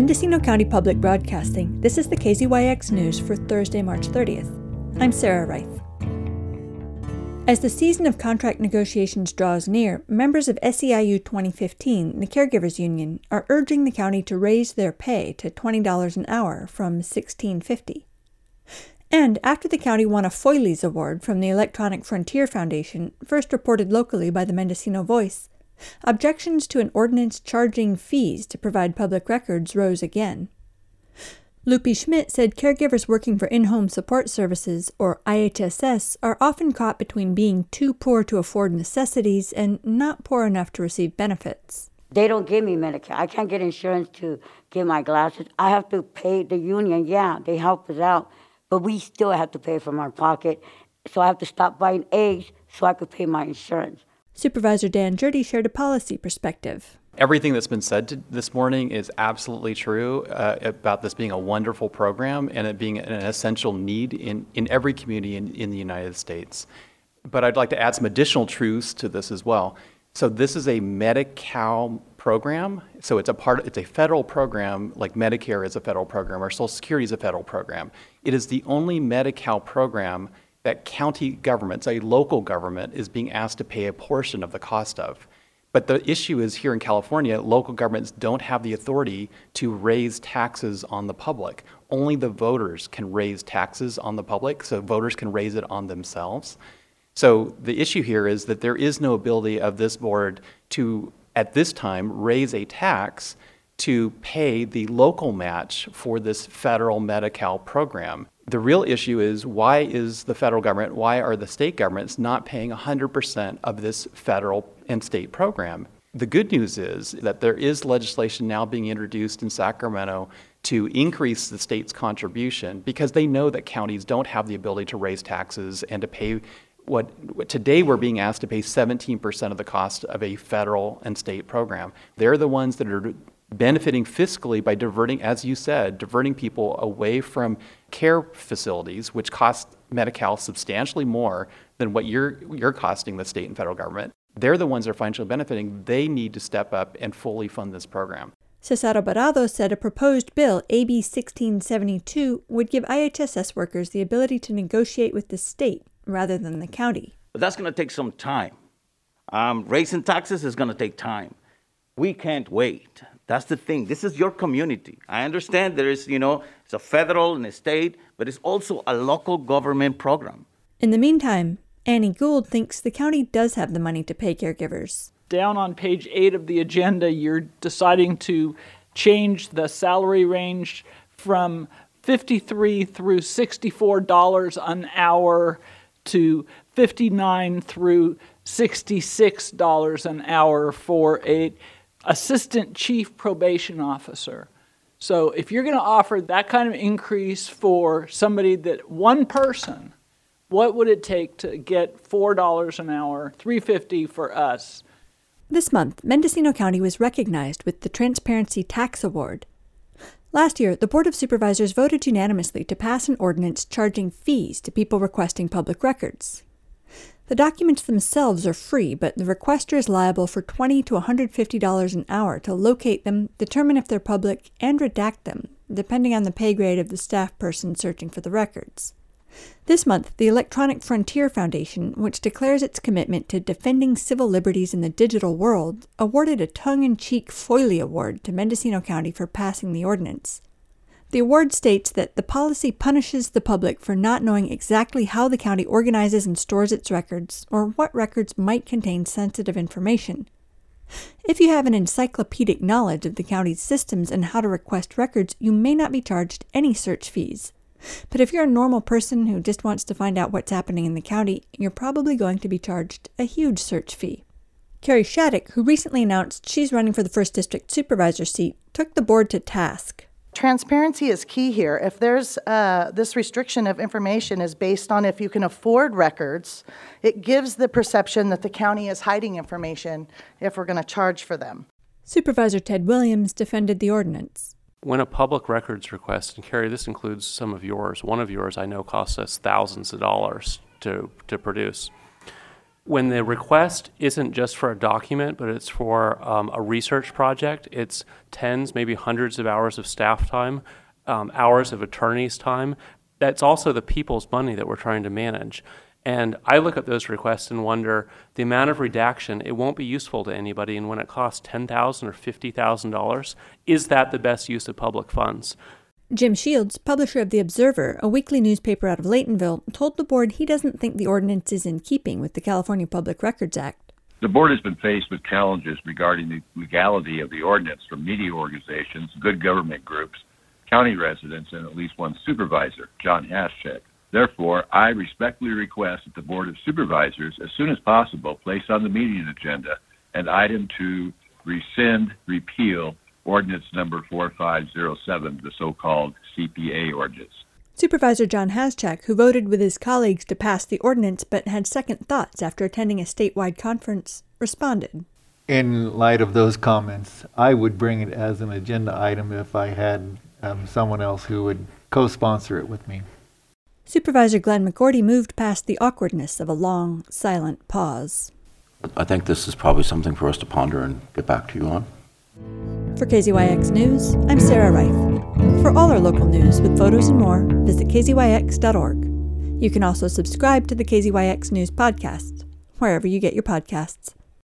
Mendocino County Public Broadcasting, this is the KZYX News for Thursday, March 30th. I'm Sarah Reith. As the season of contract negotiations draws near, members of SEIU 2015, the Caregivers Union, are urging the county to raise their pay to $20 an hour from $16.50. And after the county won a Foilies Award from the Electronic Frontier Foundation, first reported locally by the Mendocino Voice, objections to an ordinance charging fees to provide public records rose again. Lupi Schmidt said caregivers working for in home support services, or IHSS, are often caught between being too poor to afford necessities and not poor enough to receive benefits. They don't give me Medicare. I can't get insurance to get my glasses. I have to pay the union. Yeah, they help us out, but we still have to pay from our pocket. So I have to stop buying eggs so I could pay my insurance. Supervisor Dan Gjerde shared a policy perspective. Everything that's been said this morning is absolutely true uh, about this being a wonderful program and it being an essential need in, in every community in, in the United States. But I'd like to add some additional truths to this as well. So this is a Medi-Cal program. So it's a part. It's a federal program, like Medicare is a federal program, or Social Security is a federal program. It is the only Medi-Cal program that county governments, a local government, is being asked to pay a portion of the cost of. But the issue is here in California, local governments don't have the authority to raise taxes on the public. Only the voters can raise taxes on the public, so voters can raise it on themselves. So the issue here is that there is no ability of this board to, at this time, raise a tax to pay the local match for this federal Medi-Cal program. The real issue is why is the federal government, why are the state governments not paying 100% of this federal and state program? The good news is that there is legislation now being introduced in Sacramento to increase the state's contribution because they know that counties don't have the ability to raise taxes and to pay what, what, today we're being asked to pay 17% of the cost of a federal and state program. They're the ones that are benefiting fiscally by diverting, as you said, diverting people away from care facilities, which cost Medi-Cal substantially more than what you're, you're costing the state and federal government. They're the ones that are financially benefiting. They need to step up and fully fund this program. Cesar Alvarado said a proposed bill, AB 1672, would give IHSS workers the ability to negotiate with the state rather than the county. But that's going to take some time. Um, raising taxes is going to take time. We can't wait. That's the thing. This is your community. I understand there is, you know, it's a federal and a state, but it's also a local government program. In the meantime, Annie Gould thinks the county does have the money to pay caregivers. Down on page eight of the agenda, you're deciding to change the salary range from 53 through $64 an hour to 59 through $66 an hour for a assistant chief probation officer. So if you're going to offer that kind of increase for somebody that one person, what would it take to get $4 an hour, 350 for us? This month, Mendocino County was recognized with the Transparency Tax Award. Last year, the Board of Supervisors voted unanimously to pass an ordinance charging fees to people requesting public records. The documents themselves are free, but the requester is liable for 20 to $150 an hour to locate them, determine if they're public, and redact them, depending on the pay grade of the staff person searching for the records. This month, the Electronic Frontier Foundation, which declares its commitment to defending civil liberties in the digital world, awarded a tongue in cheek Foily Award to Mendocino County for passing the ordinance. The award states that the policy punishes the public for not knowing exactly how the county organizes and stores its records or what records might contain sensitive information. If you have an encyclopedic knowledge of the county's systems and how to request records, you may not be charged any search fees. But if you're a normal person who just wants to find out what's happening in the county, you're probably going to be charged a huge search fee. Carrie Shattuck, who recently announced she's running for the 1st District Supervisor seat, took the board to task. Transparency is key here. If there's uh, this restriction of information is based on if you can afford records, it gives the perception that the county is hiding information if we're going to charge for them. Supervisor Ted Williams defended the ordinance. When a public records request, and Carrie, this includes some of yours, one of yours I know costs us thousands of dollars to, to produce. When the request isn't just for a document, but it's for um, a research project, it's tens, maybe hundreds of hours of staff time, um, hours of attorney's time. That's also the people's money that we're trying to manage. And I look at those requests and wonder the amount of redaction, it won't be useful to anybody. And when it costs 10,000 or $50,000, is that the best use of public funds? Jim Shields, publisher of The Observer, a weekly newspaper out of Laytonville, told the board he doesn't think the ordinance is in keeping with the California Public Records Act. The board has been faced with challenges regarding the legality of the ordinance from media organizations, good government groups, county residents, and at least one supervisor, John Haschak. Therefore, I respectfully request that the Board of Supervisors, as soon as possible, place on the meeting agenda an item to rescind, repeal, ordinance number 4507, the so called CPA ordinance. Supervisor John Haschak, who voted with his colleagues to pass the ordinance but had second thoughts after attending a statewide conference, responded. In light of those comments, I would bring it as an agenda item if I had um, someone else who would co sponsor it with me. Supervisor Glenn McGourty moved past the awkwardness of a long, silent pause. I think this is probably something for us to ponder and get back to you on. For KZYX News, I'm Sarah Reith. For all our local news with photos and more, visit kzyx.org. You can also subscribe to the KZYX News podcast, wherever you get your podcasts.